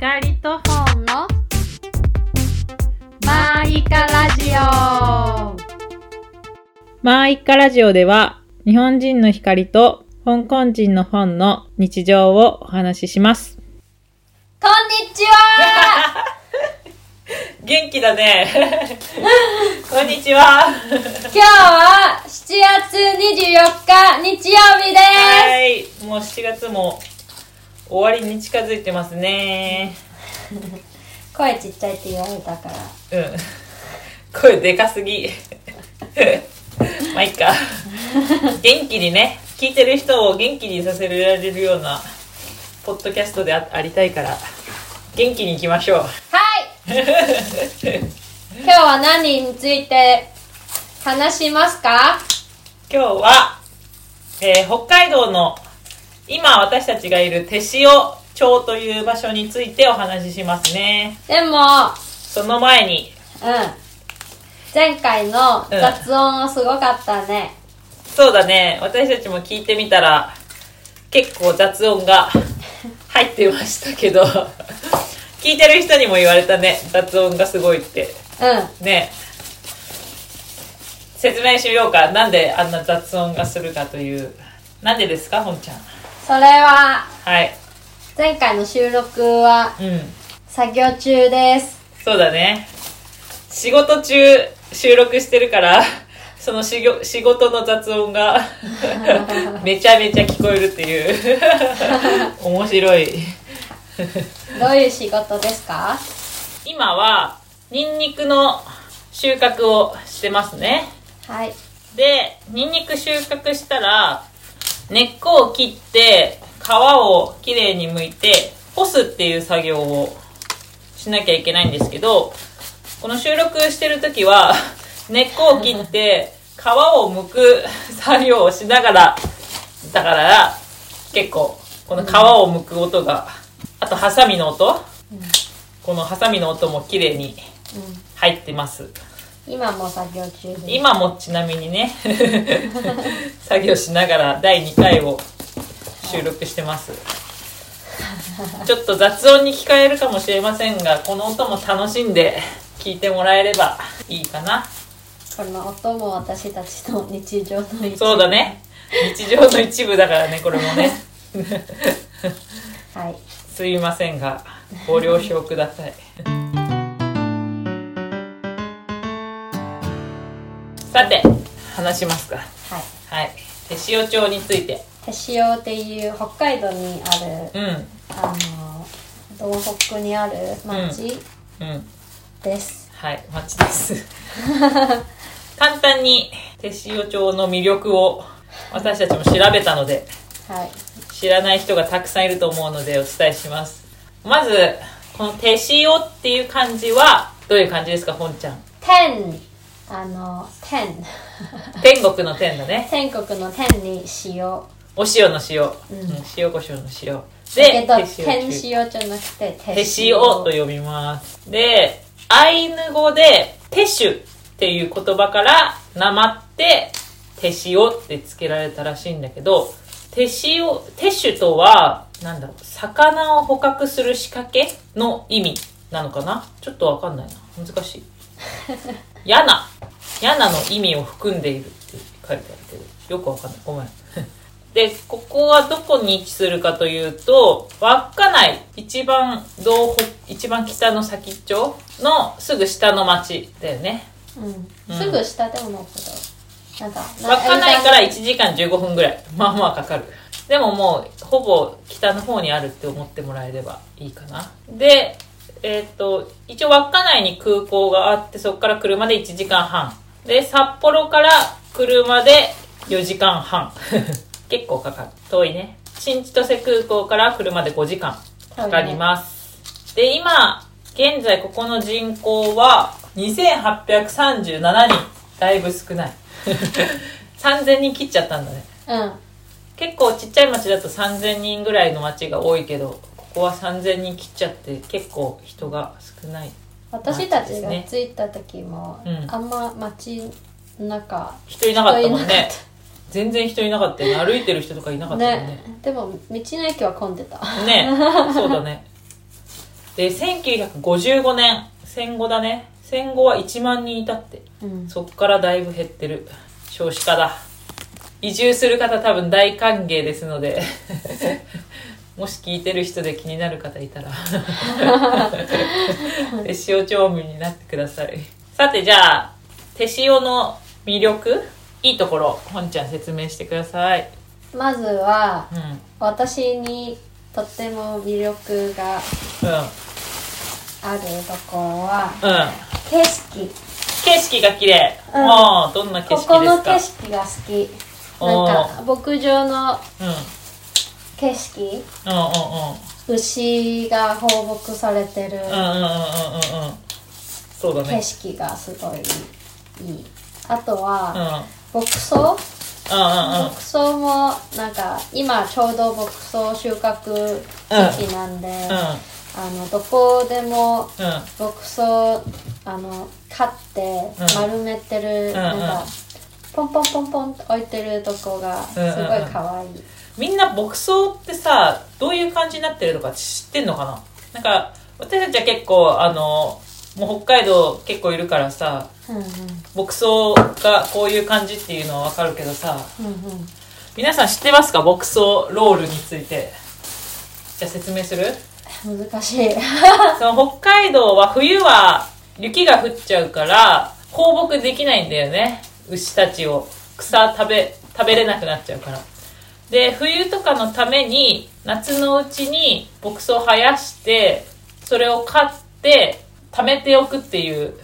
怒りと本のマイカラジオマーイッカラジオでは日本人の光と香港人の本の日常をお話しします。こんにちは元気だね。こんにちは。今日は7月24日日曜日ではい。もう7月も終わりに近づいてますね。す声ちっちゃいって言われたからうん。声でかすぎ。まあいいか。元気にね、聞いてる人を元気にさせられるような、ポッドキャストであありたいから、元気に行きましょう。はい今日は何について話しますか？今日は、えー北海道の今私たちがいる手塩町という場所についてお話ししますね。でもその前に、うん前回の雑音はすごかったね、そうだね、私たちも聞いてみたら、結構雑音が 入ってましたけど、聞いてる人にも言われたね、雑音がすごいって。うんね説明しようか。なんであんな雑音がするかという。なんでですか、本ちゃん。それははい。前回の収録はうん。作業中ですそうだね。仕事中収録してるから、そのしご仕事の雑音が めちゃめちゃ聞こえるっていう。面白い。どういう仕事ですか？今は、ニンニクの収穫をしてますね。はいで、ニンニク収穫したら、根っこを切って、皮をきれいに剥いて、干すっていう作業をしなきゃいけないんですけど、この収録してる時は、根っこを切って、皮を剥く 作業をしながら、だから、結構、この皮を剥く音が、あと、ハサミの音、このハサミの音も綺麗にうん入ってます。今も作業中です。今もちなみにね。作業しながら第2回を収録してます。ちょっと雑音に聞こえるかもしれませんがこの音も楽しんで聞いてもらえればいいかな。この音も私たちの日常の一部。そうだね。日常の一部だからねこれもね。はい。すいませんがご了承くださいさて話しますか。はい。はい。手塩町について。手塩っていう北海道にあるうん。あの東北にある町うん。です、はい、町です。簡単に手塩町の魅力を私たちも調べたので、はい。知らない人がたくさんいると思うのでお伝えします。まず、この手塩っていう漢字はどういう漢字ですか、本ちゃん。天あの天 天国の天だね。天国の天に塩お塩の塩。んうん塩コショウの塩。だけど手天塩じゃなくて手手塩と呼びます。で、アイヌ語で、テシュっていう言葉から、なまって、手塩って付けられたらしいんだけど、手塩、テシュとは、なんだろう、魚を捕獲する仕掛けの意味なのかな？ちょっとわかんないな。難しい。柳。柳の意味を含んでいるって書いてあるけど、よくわかんない。ごめん。で、ここはどこに位置するかというと、稚内、一番道北、一番北の先っちょのすぐ下の町だよね。うんうんすぐ下でもないけどなんか稚内から1一時間15分ぐらい。まあまあかかる。でももう、ほぼ北の方にあるって思ってもらえればいいかな。で、えっ、と、一応稚内に空港があって、そこから車で1時間半。で、札幌から車で4時間半。結構かかる。遠いね。新千歳空港から車で5時間かかります。で、今、現在ここの人口は2837人。だいぶ少ない。3000人切っちゃったんだね。うん結構ちっちゃい町だと3000人ぐらいの町が多いけど、ここは3000人切っちゃって結構人が少ない。私たちが着いた時も、うんあんま街の中人いなかったもんね。全然人いなかったよね。歩いてる人とかいなかったもんね。ねでも道の駅は混んでたねそうだね。で、1955年、戦後だね。戦後は1万人いたって。うんそっからだいぶ減ってる。少子化だ。移住する方多分大歓迎ですので、もし聞いてる人で気になる方いたら、手塩町民になってください。さてじゃあ、手塩の魅力？いいところ、本ちゃん説明してください。まずはうん。うん。私にとっても魅力があるところはうん。景色景色が綺麗。うんもう、どんな景色ですか？ここの景色が好きなんか牧場のうん。景色。牛が放牧されてる。そうだ景ね。色がすごいいいあとうん。はうん牧草牧草もなんか今ちょうど牧草収穫時期なんで、あのどこでも。牧草あの買ってうん丸めてる、んなんかポンポンポンポン置いてるとこがすごい可愛い、みんな牧草ってさ、どういう感じになってるのか知ってんのかな？なんか、私たちは結構、あの、もう北海道結構いるからさ、うんうん。牧草がこういう感じっていうのはわかるけどさ、うん皆さん知ってますか？牧草ロールについて。じゃあ説明する？うん難しい。その北海道は冬は雪が降っちゃうから放牧できないんだよね。牛たちを。草食べ食べれなくなっちゃうからで冬とかのために夏のうちに牧草を生やしてそれを買って貯めておくっていう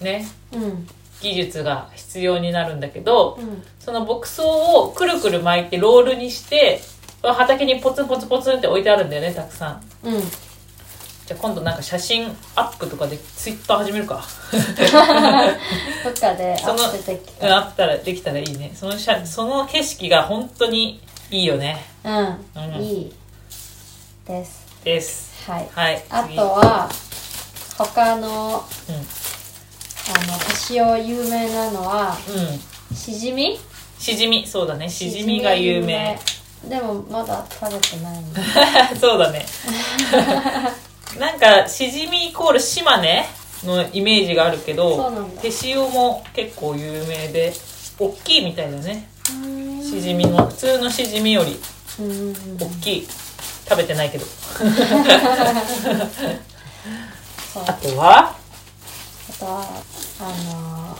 ねうん。技術が必要になるんだけど、うん。その牧草をくるくる巻いてロールにして畑にポツンポツンポツンって置いてあるんだよねたくさん。うん。じゃあ今度なんか写真アップとかでツイッター始めるか。どっかでアップできたらできたらいいね。その写その景色が本当にいいよね。ううんんいいですです。はいはい。あ次とは他のうん。あの星を有名なのはうん。しじみ？しじみ、そうだね。しじみが有名。でもまだ食べてないの そうだね。なんか、しじみイコール島根？のイメージがあるけそうどなん、だ手塩も結構有名で、大きいみたいだね。うんしじみの、普通のしじみよりうん大きい。食べてないけど。あとは？あとはあ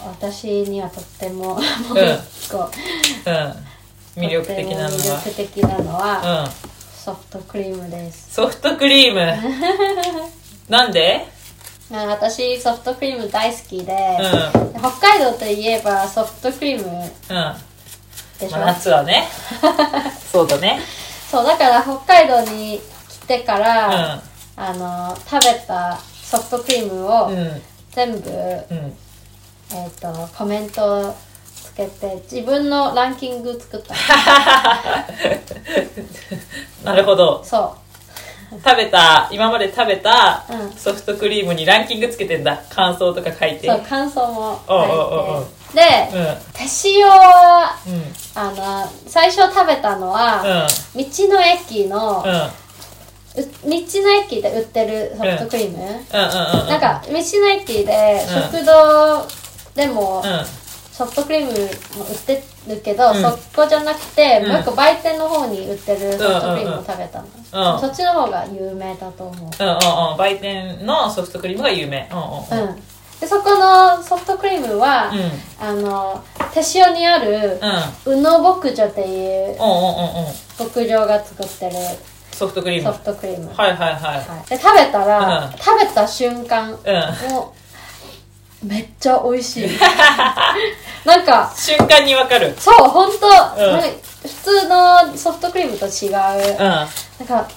の私にはとってももう一個、うん。魅力的なのは？魅。力的なのは、うん。ソフトクリームですソフトクリーム？なんで？あ私ソフトクリーム大好きで、うん。北海道といえばソフトクリームうん。でしょ、まあ、夏はね。そうだね。そうだから北海道に来てかうら、ん。あの食べたソフトクリームをうん。全部、うん。えっ、とコメントつけて自分のランキング作った なるほど。そ食べた、今まで食べたうんソフトクリームにランキングつけてんだ。感想とか書いうて。そう感想も書いてで、うん。手塩はうん。あの最初食べたのは、うん。道の駅の、道の駅で売ってるソフトクリーム？なんか道の駅でうん食堂でもうん。ソフトクリームも売ってるけど、うんそこじゃなくて、うんもう一個売店の方に売ってるソフトクリームを食べたの、うんそっちの方が有名だと思ううん。うん。うん。売店のソフトクリームが有名。うん。でそこのソフトクリームは、うん。あの手塩にあるうん。宇野牧場っていう。牧場が作ってるソフトクリーム。ソはいフトクリーム、はいはい。はいで食べたら、うん食べた瞬間うん。もうめっちゃ美味しい なんか瞬間にわかる。そう本当、うん普通のソフトクリームと違う、うん。なんか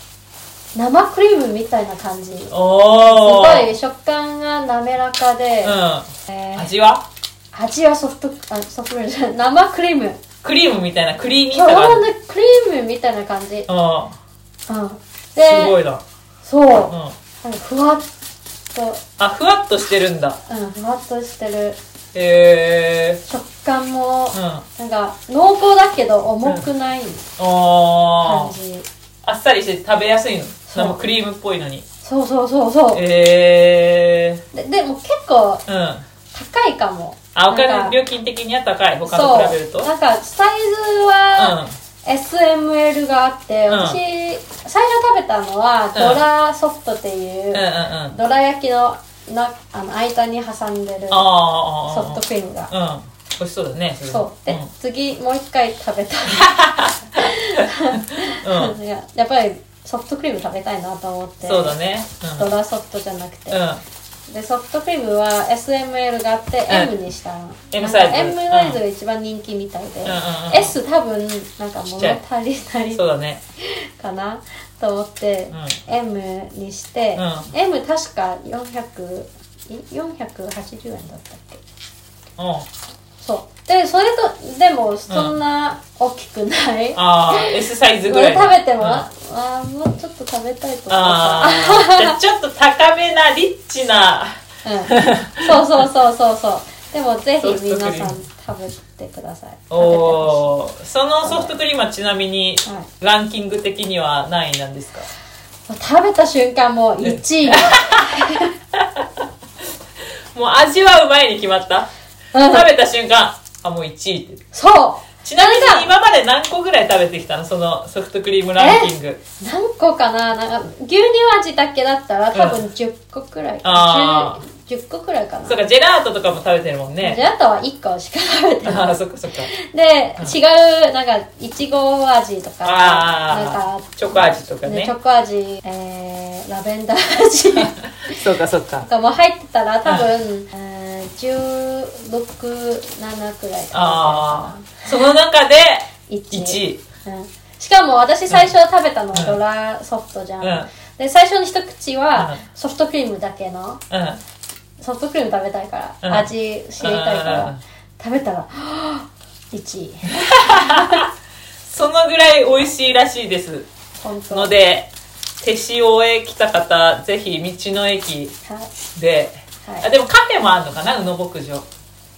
生クリームみたいな感じす。ごい食感が滑らかで、うん。えー味は？味はソフトあソフトクリームじゃない生クリームクリームみたいなクリーミーさがクリームみたいな感じ、うん。うん、すでごいな。そう、うん。なんかふわっと、あ、ふわっとしてるんだ。うん、ふわっとしてるへえ食感も、ー。うん。なんか濃厚だけど重くないあー。感じ、あっさりして食べやすいの？そう。生クリームっぽいのに。そそうそうそうそう。えででも結構高いかも。あおなんか金料金的には高い？他と比べると？なんかサイズは SML があって、うん。私最初食べたのはドラソフトっていう、ドラ焼きのなあの間に挟んでるあソフトクリームが。うん。美味しそうだねそう。で、ん。次もう一回食べた うん。やっぱりソフトクリーム食べたいなと思って。そうだね。ドラソフトじゃなくて、うん、うんでソフトクリームは SML があってん。M にしたの、M なんかサイズ M サイズが一番人気みたいで、うん。うんうん S 多分なんか物足りないそうだね。かな。と思って、うん。M にして、う M 確か400い480円だったっけ？うんそう。でそれとでもそんな大きくない、ああ S サイズこぐらいれ食べても、うんああもうちょっと食べたいと思ああじゃあちょっと高めなリッチな。うん、そうそうそうそうそう。でもぜひ皆さん食べてください。おおー。そのソフトクリームはちなみにはい。ランキング的には何位なんですか？食べた瞬間もう1位、もう味はうまいに決まったうん。食べた瞬間あもう1位って。そう。ちなみに今まで何個ぐらい食べてきたの？そのソフトクリームランキング。何個かな？なんか牛乳味だけだったら多分10個くらい、あ 10, 10個くらいかな。そうかジェラートとかも食べてるもんジねェラートは1個しか食べてあない。あそっかそっか。で違うなんかいちご味とかなんああかチョコ味とかね。ねチョコ味、えー、ラベンダー味。そうかそうか。とかも入ってたら多分、えー、167くらいああその中でな1 1位うん、しかも私最初食べたのはドラソフトじゃん、うん。で最初の一口はうん。ソフトクリームだけのうん。ソフトクリーム食べたいから、うん。味知りたいから、うん。食べたらはぁ1位そのぐらい美味しいらしいです。本当。ので手塩へ来た方ぜひ道の駅はい。で、はいあでもカフェもあるのかな？宇野牧場。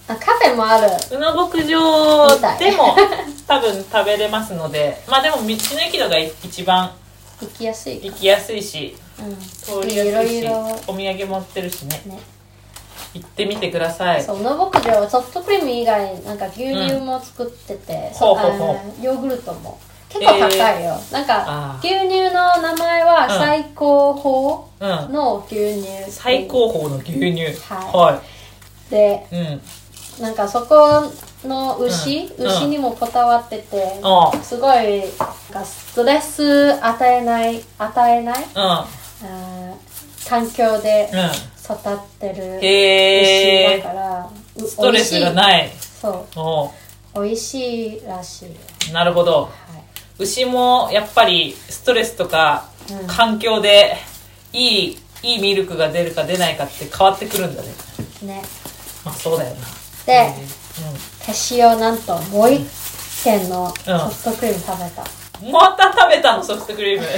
あカフェもある。宇野牧場でも 多分食べれますのでまあでも道の駅のが一番行きやすいか。行きやすいしうん。通りやすいしお土産持ってるしね。ね。行ってみてください。そう野牧場はソフトクリーム以外なんか牛乳も作ってて、ほうほうほう。ヨーグルトも結構高いよ、なんか牛乳の名前はうん。最高うん峰の牛乳、最高峰の牛乳。はい。はでい、うん。なんかそこの牛、うん。牛にもこだわってて、あすごいなんかストレス与えない与えない環境でうん。うん育ってる牛だからうストレスが美味しい。ないそおう美味しいらしいなるほど。は牛もやっぱりストレスとかうん。環境でいいいいミルクが出るか出ないかって変わってくるんだね。いね。まあそうだよな。でう手塩なんともう一軒のソフトクリーム食べた、んまた食べたのソフトクリーム。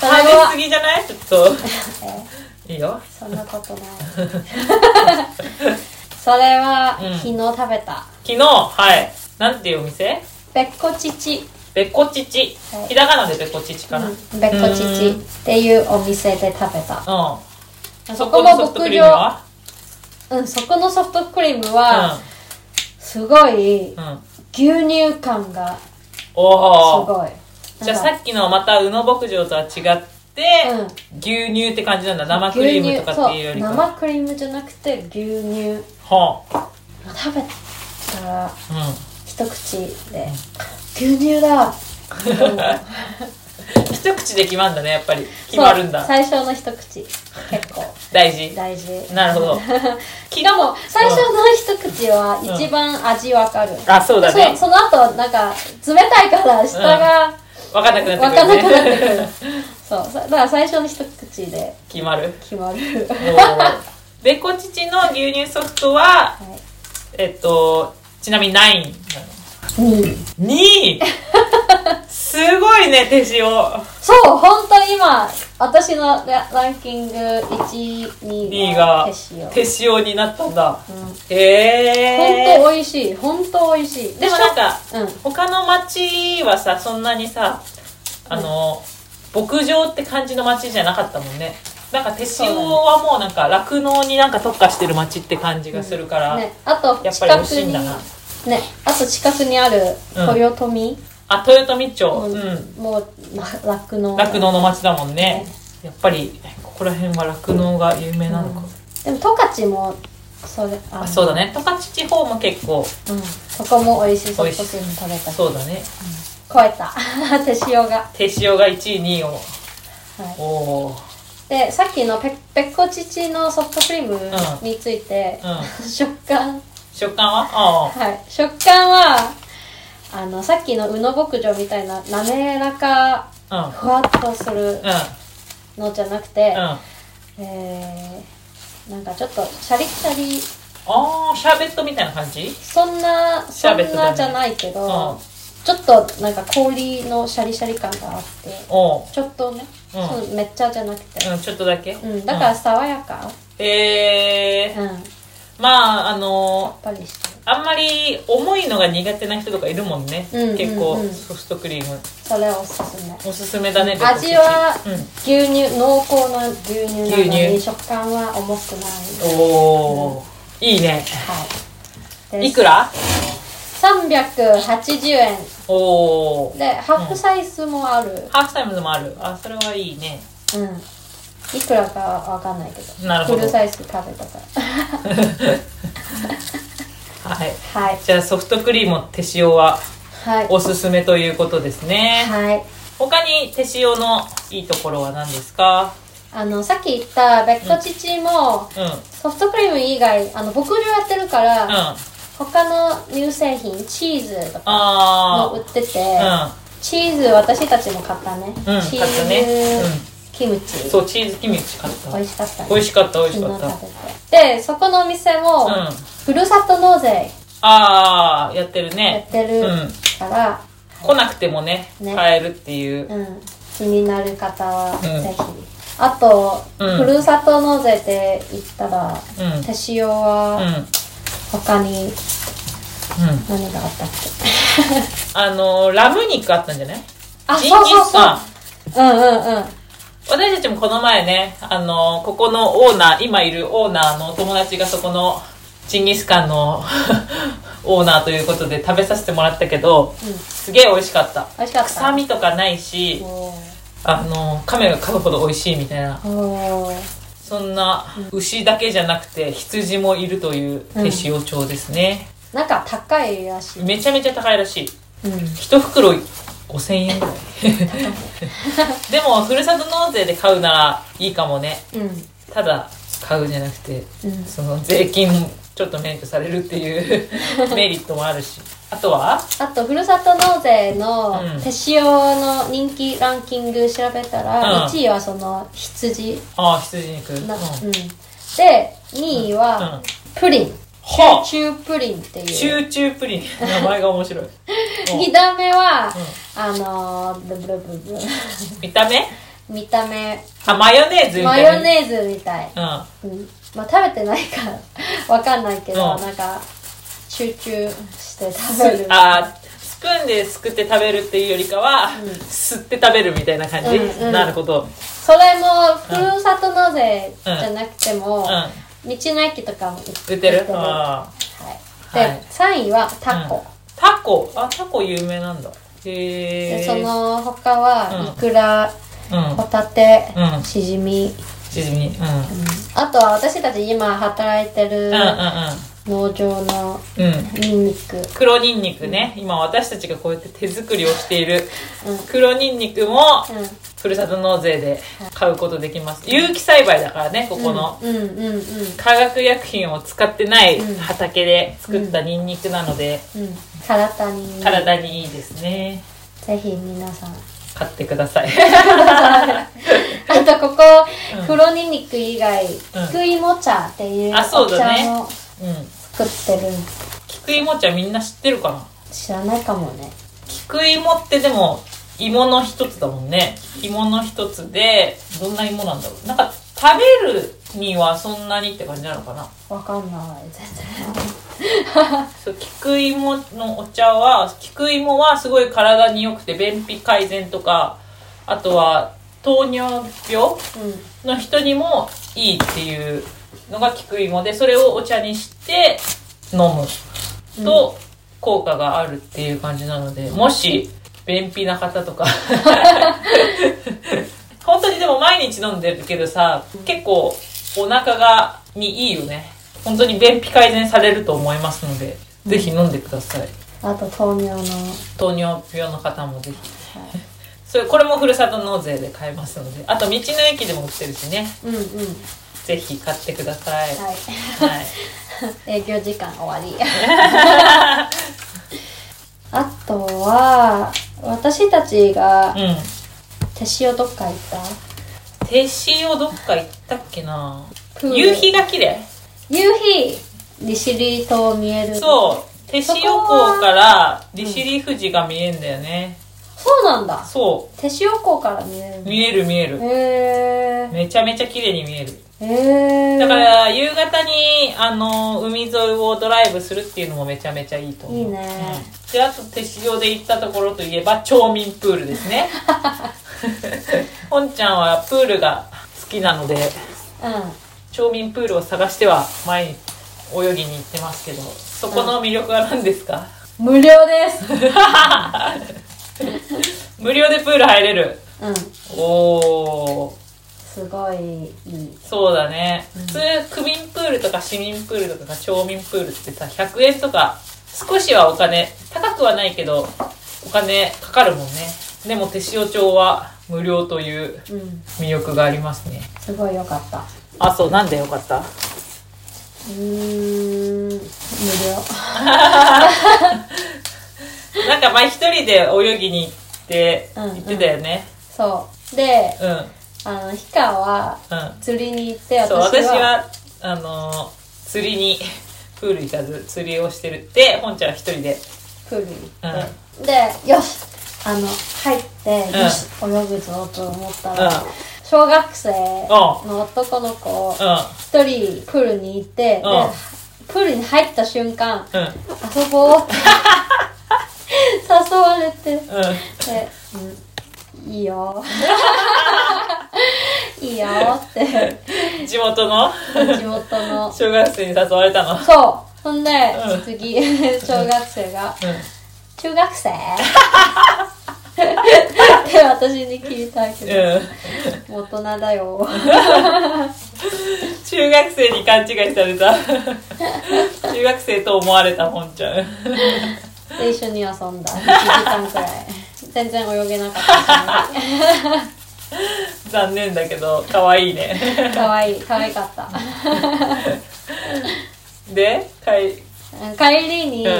食べは過ぎじゃない？ちょっと。え？いいよ。そんなことない。それはうん。昨日食べた、昨日？はい。なんていうお店？べっこちち。べっこちち、はい。ひらがなでべっこちちかな、うん、べっこちちっていうお店で食べた。そそこのソフトク牧場リームは？うんそこのソフトクリームはすごいうん。うん牛乳感がすおおごい。じゃあさっきのまた宇野牧場とは違って、うん。牛乳って感じなんだ。生クリームとかっていうよりかそう。生クリームじゃなくて牛乳。は食べたらあ一口で。牛乳だ。うん一口で決まるんだねやっぱり。決まるんだ。最初の一口。結構。大事。大事。なるほど。しかも最初の一口は一番味わかる、あそうだね。そその後なんか冷たいから下が分かんなくなわってくるかんなくなってくねる。そう。さだから最初の一口で。決まる。決まる。おー。べこちちの牛乳ソフトははえっとちなみに何位い2 2位すごいね手塩。そう本当今私のラランキング1 2 2位が手塩。になったんだ。うん。へえ本当美味しい。本当美味しい。でもなんかうん。他の町はさそんなにさあの、牧場って感じの町じゃなかったもんね。なんか手塩はもうなんか酪農になんか特化してる町って感じがするから、ね、あとやっぱり美味しいんだなねあと近くにあるうん。豊臣。あ豊臣町。もううん。もうら酪農。酪農の町だもんね。ね。やっぱりここら辺は酪農が有名なのか、でも十勝もそれあそうだね。十勝地方も結構うん。そこも美味しいソフトクリーム食べたしそうだね。超えた。手塩が、手塩が1位2位を。はい、おおでさっきのペペコチチのソフトクリームうんについて、うん。食感食感は？あはい。食感はあのさっきの宇野牧場みたいな滑らかあふわっとするうん。うんのじゃなくて、うん。えー、なんかちょっとシャリシャリ。ああシャーベットみたいな感じ？そんなシそんなじゃないけど、うん。ちょっとなんか氷のシャリシャリ感があってちょっとね、うん。めっちゃじゃなくて、うんちょっとだけ。うん、だから爽やか、えー。うん、まああのあんまり重いのが苦手な人とかいるもんね、うん結構うん。うんソフトクリーム。それおすすめ。おすすめだね味はうん。牛乳濃厚な牛乳なの牛に乳。食感は重くない。おお、いいね。はい。いくら？380円。おおでハーフサイズもある。ハーフタイムでもある。あそれはいいね。うん、いくらかわかんないけど。なるほど。フルサイズ食べたから。はい。はい。じゃあソフトクリーム手塩ははい。おすすめということですね、はい。他に手塩のいいところは何ですか？あのさっき言ったベッコチチも、うん。うんソフトクリーム以外あの牧場やってるから、他の乳製品チーズとかもあ売ってて、あチーズ私たちも買ったね、うんチ買ったね。ーズキムチ、うんそうチーズキムチ買った。美味しかったね。美味しかった美味しかった。でそこのお店も、うん。ふるさと納税。ああやってるやねってるうん。から、来なくてもねね。買えるっていう。うん、気になる方はん。ぜひ、あと、うん。ふるさと納税って言ったら、うん。手塩うん。は他にうん。何があったっけ、あのラム肉あったんじゃない？あそうそうそう。うんうんうん私たちもこの前ねあのここのオーナー今いるオーナーの友達がそこのジンギスカンの オーナーということで食べさせてもらったけど、すげえ美味しかった。美味しかった。臭みとかないしおあの噛めば噛むほど美味しいみたいな。そんな牛だけじゃなくて羊もいるという手塩町ですね、なんか高いらしい、めちゃめちゃ高いらしい。うん、一袋5000円ぐらい。でもふるさと納税で買うならいいかもね。うん。ただ買うじゃなくてうん。その税金ちょっと免除されるっていう メリットもあるし。あとは？あとふるさと納税のうん。天塩の人気ランキング調べたら、うん。1位はその羊。ああ羊肉。うん。な、うん、で2位はプリン、はあ。チューチュープリンっていう。チューチュープリン。名前が面白い。うん。2段目は、あのーブルブルブ。見た目？見た目。あマヨネーズみたマいなヨネーズみたい、うん。うん、まあ食べてないから わかんないけど、うん。なんかチューチューして食べる。あースプーンですくって食べるっていうよりかは、うん。吸って食べるみたいな感じ、うんうん。なるほど。それもふるさと納税じゃなくても、うん。道の駅とかも売売ってる？あはい、で、はい。3位はタコ、ータコ？あタコ有名なんだ。へえでその他はうん。イクラ、うん。ホタテ、うん。シジミ、チヂミ。うん。あとは私たち今働いてるうんうん農場のうん。うんニンニク、黒ニンニクね。今私たちがこうやって手作りをしているうん。黒ニンニクもうんふるさと納税で買うことできます。有機栽培だからねここの、化学薬品を使ってないうん。畑で作ったニンニクなので、体に体にいいですね。ぜひ皆さん。買ってください。あとここ、うん。黒ニンニク以外、ん。菊芋茶っていうおあそうだね。茶もうん。作ってる。菊芋茶みんな知ってるかな？知らないかもね。菊芋ってでも芋の一つだもんね。芋の一つでどんな芋なんだろう。なんか食べるにはそんなにって感じなのかな。わかんない。全そう菊芋のお茶は菊芋はすごい体に良くて便秘改善とかあとは糖尿病うんの人にもいいっていうのが菊芋でそれをお茶にして飲むと効果があるっていう感じなのでもし便秘な方とか。本当にでも毎日飲んでるけどさ結構お腹がにいいよね。本当に便秘改善されると思いますのでぜひ飲んでください。あと糖尿の、糖尿病の方もぜひ。はい、それこれもふるさと納税で買えますので。あと道の駅でも売ってるしね。うんうん。ぜひ買ってください。はい。はい。営業時間終わりあとは私たちがうん。手塩どっか行った？手塩どっか行ったっけな？プール。夕日が綺麗。夕日利尻島見える。そう。手塩港から利尻富士が見えんだよね、そうなんだ。そ手塩港から見えるう見える見える。へめちゃめちゃ綺麗に見える。えへえだから夕方にあの海沿いをドライブするっていうのもめちゃめちゃいいと思う。いいねうんであと手塩で行ったところといえば町民プールですね。本ちゃんはプールが好きなのでう町民プールを探しては毎日泳ぎに行ってますけどそこの魅力は何ですか、ん無料です。無料でプール入れる。うん。おー。すごいいい。そうだね、普通区民プールとか市民プールとか町民プールってさ100円とか少しはお金高くはないけどお金かかるもんね。でも手塩町は無料といううん。魅力がありますね。すごいよかった。あそうなんでよかった？うーん無料。なんか前一人で泳ぎに行ってうんうん。行ってたよね。そう。でうん。うん、あの氷川は釣りに行ってそう私は私はあのー釣りにプール行かず釣りをしてるって本ちゃんは一人で。プールに。行って、でよしあの入って、うんよし泳ぐぞと思ったら、うん。小学生の男の子う一人プールに行って、でうん。プールに入った瞬間遊ぼうって誘われて。うん。で、うん、いいよ いいよって。地元の？地元の。小学生に誘われたの？そう。ほんで、うん。次小学生がうん「中学生? 」って私に聞いたけど、うん。大人だよ。中学生に勘違いされた。中学生と思われた本ちゃんで一緒に遊んだ。1時間くらい。全然泳げなかった 残念だけど可愛いね。しかわいい 可愛かった。で帰帰りに、うん。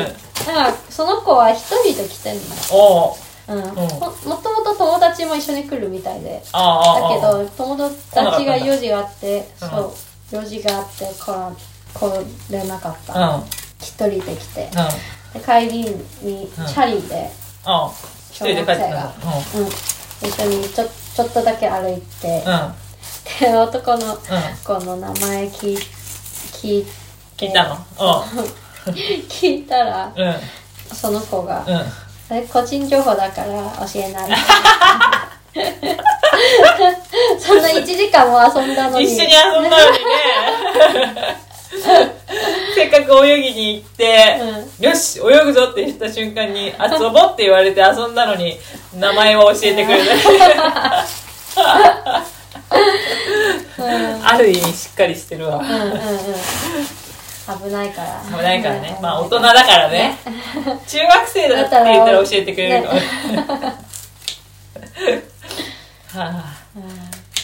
なんかその子は一人で来てんの。おう。うん、ん。ももともと友達も一緒に来るみたいで。だけど友達が用事があってうん。そう用事があって来ら来れなかっうん。た一人で来て。うん。で帰りにチャリで、あ一人で帰ってくるの。うん、一緒にちょちょっとだけ歩いて、で男のうん子の名前聞い聞い聞いたの？聞いたらその子がうん。それ個人情報だから教えない。そんな1時間も遊んだのに。一緒に遊んだのにね せっかく泳ぎに行って、よし泳ぐぞって言った瞬間に遊ぼうって言われて遊んだのに名前を教えてくれないある意味しっかりしてるわ。うんうんうん。危ないから。危ないからね。まあ大人だからね。中学生だって言ったら教えてくれるかも、はあ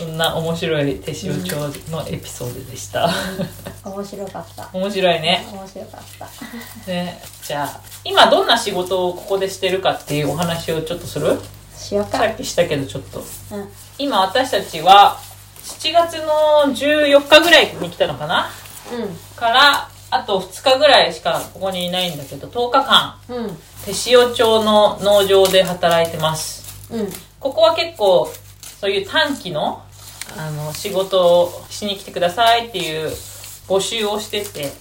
そんな面白い手塩町のエピソードでした、面白かった。面白いね。面白かった。ね。じゃあ今どんな仕事をここでしてるかっていうお話をちょっとする？しようか。さっきしたけどちょっと。うん。今私たちは7月の14日ぐらいに来たのかな？からあと2日ぐらいしかここにいないんだけど10日間。うんうん。手塩町の農場で働いてます。うん。ここは結構そういう短期のあの仕事をしに来てくださいっていう募集をしてて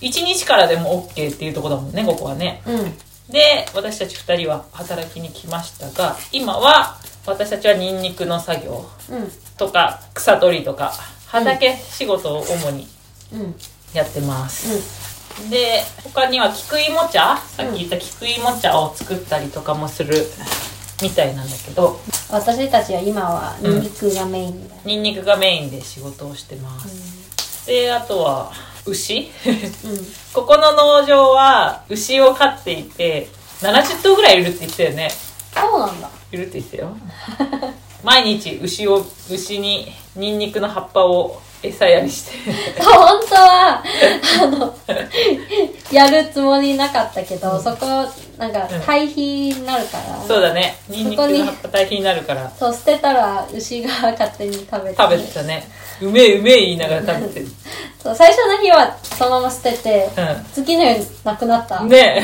1日からでも OK っていうとこだもんねここはね。うん。うんで私たち2人は働きに来ましたが今は私たちはニンニクの作業うん。とか草取りとか畑仕事を主にうん。うんやってます、で他には菊芋茶さっき言った菊芋茶を作ったりとかもするみたいなんだけど。私たちは今はニンニクがメイン。だ、ニンニクがメインで仕事をしてます、であとは牛。うん。ここの農場は牛を飼っていて70頭ぐらいいるって言ってたよね。そうなんだ。いるって言ってたよ。毎日牛を牛にニンニクの葉っぱを餌やりして。本当はあの やるつもりなかったけど、そこなんかうん。堆肥になるから、そうだね。ニンニクの葉っぱ大変になるから。そう捨てたら牛が勝手に食べて。食べてたね。うめえうめえ言いながら食べてる。そう最初の日はそのまま捨てて、う次の日なくなった、んね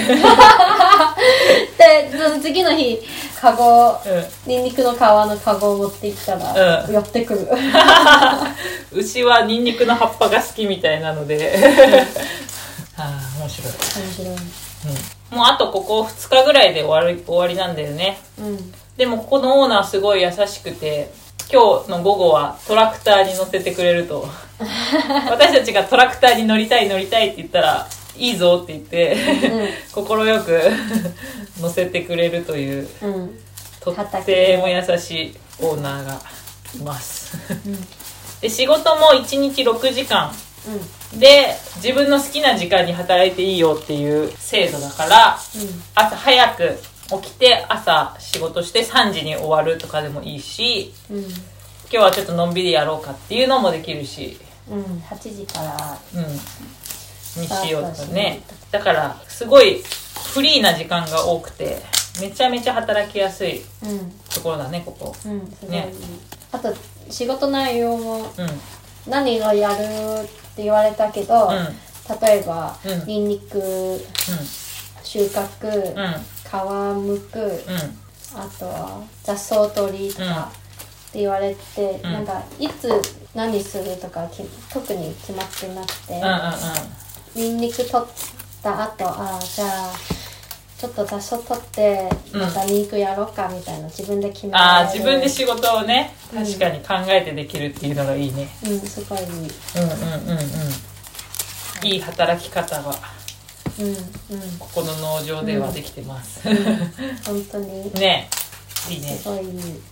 で次の日カゴえ、ニンニクの皮のカゴを持っていったら、うん。寄ってくる。うん、牛はニンニクの葉っぱが好きみたいなので。ああ面白い、面白い。うん、もうあとここ2日ぐらいで終わり終わりなんだよね。うん。でもここのオーナーすごい優しくて今日の午後はトラクターに乗せてくれると。私たちがトラクターに乗りたい乗りたいって言ったらいいぞって言って快く 乗せてくれるというとっても優しいオーナーがいます。で仕事も1日6時間。で自分の好きな時間に働いていいよっていう制度だから朝早く起きて朝仕事して3時に終わるとかでもいいしうん。うん今日はちょっとのんびりやろうかっていうのもできるし。うん。8時からうんにしようとかね。だからすごいフリーな時間が多くてめちゃめちゃ働きやすいうんところだねここ。うんね。あと仕事内容も何をやるって言われたけど、うん。例えば、うん。ニンニク収穫、うん。皮むく、うん。あとは雑草取りとうん。かって言われて、ん。なんかいつ何するとかき特に決まってなくて、ニンニク取った後ああじゃあちょっと雑草取ってうん。またニンニクやろうかみたいな自分で決めああられる自分で仕事をねうん。確かに考えてできるっていうのがいいね。うんすごいいい。うんうんうんうん。いい働き方がうんうん。ここの農場ではできてます、本当に。ね。いいね。すごいいい。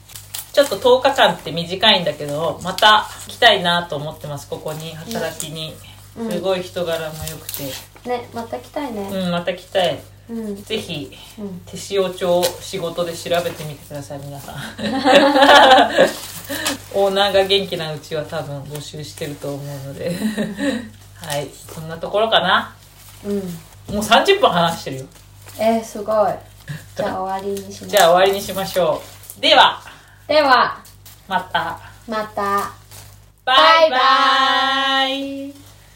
ちょっと10日間って短いんだけどまた来たいなと思ってますここに働きに、うんすごい人柄も良くて。ねまた来たいね。うんまた来たい。うん。ぜひうん。手塩帳を仕事で調べてみてください皆さん。オーナーが元気なうちは多分募集してると思うので。はい。そんなところかな。うん。もう30分話してるよ。えー、すごい。じゃあ終わりにします。じゃあ終わりにしましょう。では。では。また。また。バイバイ